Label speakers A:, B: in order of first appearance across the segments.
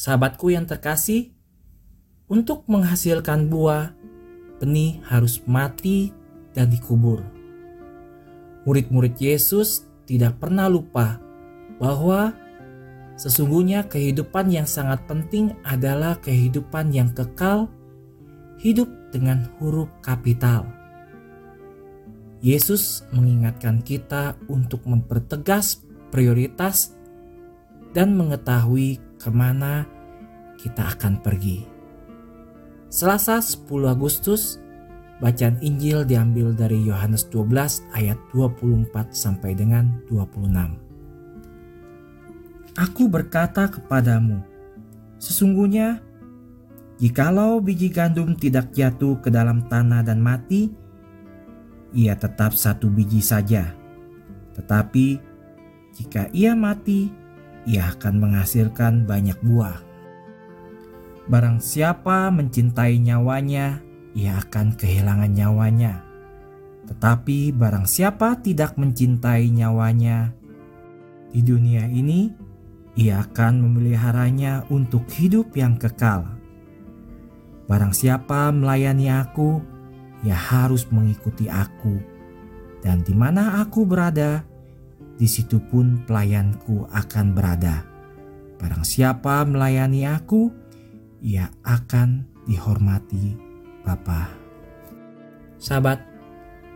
A: Sahabatku yang terkasih, untuk menghasilkan buah, benih harus mati dan dikubur. Murid-murid Yesus tidak pernah lupa bahwa sesungguhnya kehidupan yang sangat penting adalah kehidupan yang kekal, hidup dengan huruf kapital. Yesus mengingatkan kita untuk mempertegas prioritas dan mengetahui ke mana kita akan pergi. Selasa 10 Agustus, bacaan Injil diambil dari Yohanes 12 ayat 24 sampai dengan 26. Aku berkata kepadamu, sesungguhnya jikalau biji gandum tidak jatuh ke dalam tanah dan mati, ia tetap satu biji saja. Tetapi jika ia mati, ia akan menghasilkan banyak buah. Barang siapa mencintai nyawanya, ia akan kehilangan nyawanya. Tetapi barang siapa tidak mencintai nyawanya di dunia ini, ia akan memeliharanya untuk hidup yang kekal. Barang siapa melayani aku, ia harus mengikuti aku, dan di mana aku berada, di situ pun pelayanku akan berada. Barang siapa melayani aku, ia akan dihormati Bapa. Sahabat,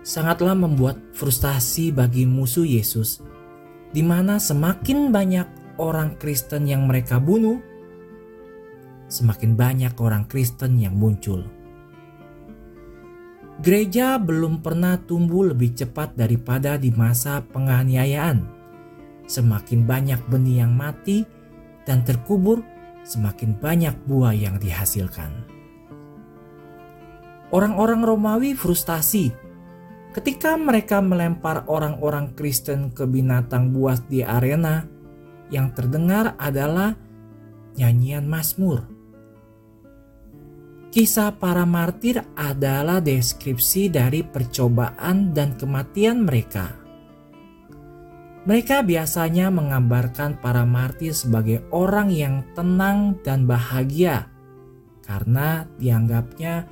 A: sangatlah membuat frustasi bagi musuh Yesus, di mana semakin banyak orang Kristen yang mereka bunuh, semakin banyak orang Kristen yang muncul. Gereja belum pernah tumbuh lebih cepat daripada di masa penganiayaan. Semakin banyak benih yang mati dan terkubur, semakin banyak buah yang dihasilkan. Orang-orang Romawi frustasi ketika mereka melempar orang-orang Kristen ke binatang buas di arena. Yang terdengar adalah nyanyian Mazmur Kisah para martir adalah deskripsi dari percobaan dan kematian mereka. Mereka biasanya menggambarkan para martir sebagai orang yang tenang dan bahagia karena dianggapnya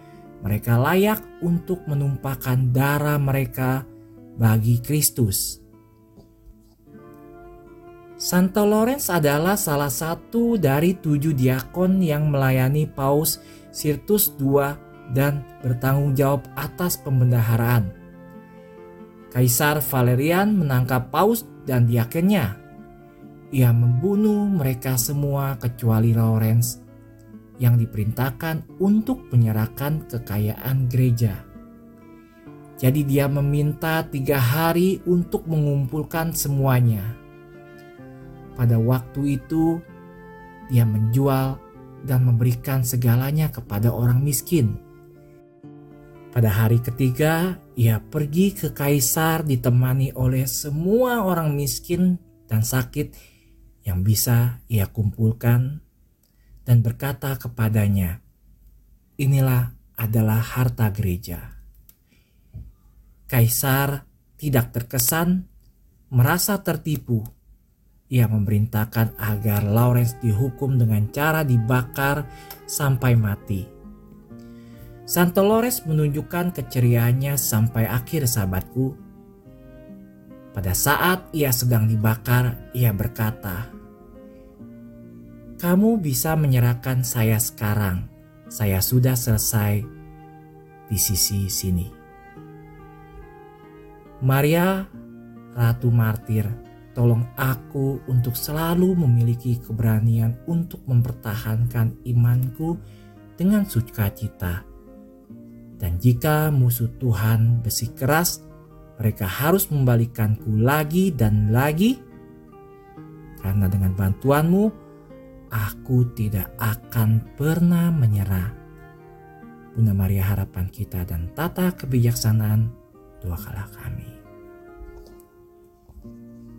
A: mereka layak untuk menumpahkan darah mereka bagi Kristus. Santo Lorenz adalah salah satu dari tujuh diakon yang melayani Paus Sirtus II dan bertanggung jawab atas pembendaharaan. Kaisar Valerian menangkap Paus dan diakennya. Ia membunuh mereka semua kecuali Lorenz yang diperintahkan untuk menyerahkan kekayaan gereja. Jadi dia meminta tiga hari untuk mengumpulkan semuanya pada waktu itu, dia menjual dan memberikan segalanya kepada orang miskin. Pada hari ketiga, ia pergi ke kaisar ditemani oleh semua orang miskin dan sakit yang bisa ia kumpulkan dan berkata kepadanya, "Inilah adalah harta gereja." Kaisar tidak terkesan, merasa tertipu ia memerintahkan agar Lawrence dihukum dengan cara dibakar sampai mati. Santo Lawrence menunjukkan keceriaannya sampai akhir sahabatku. Pada saat ia sedang dibakar, ia berkata, "Kamu bisa menyerahkan saya sekarang. Saya sudah selesai di sisi sini." Maria, Ratu Martir, Tolong aku untuk selalu memiliki keberanian untuk mempertahankan imanku dengan sukacita. Dan jika musuh Tuhan bersikeras, mereka harus membalikanku lagi dan lagi. Karena dengan bantuanmu, aku tidak akan pernah menyerah. Bunda Maria harapan kita dan tata kebijaksanaan, doakanlah kami.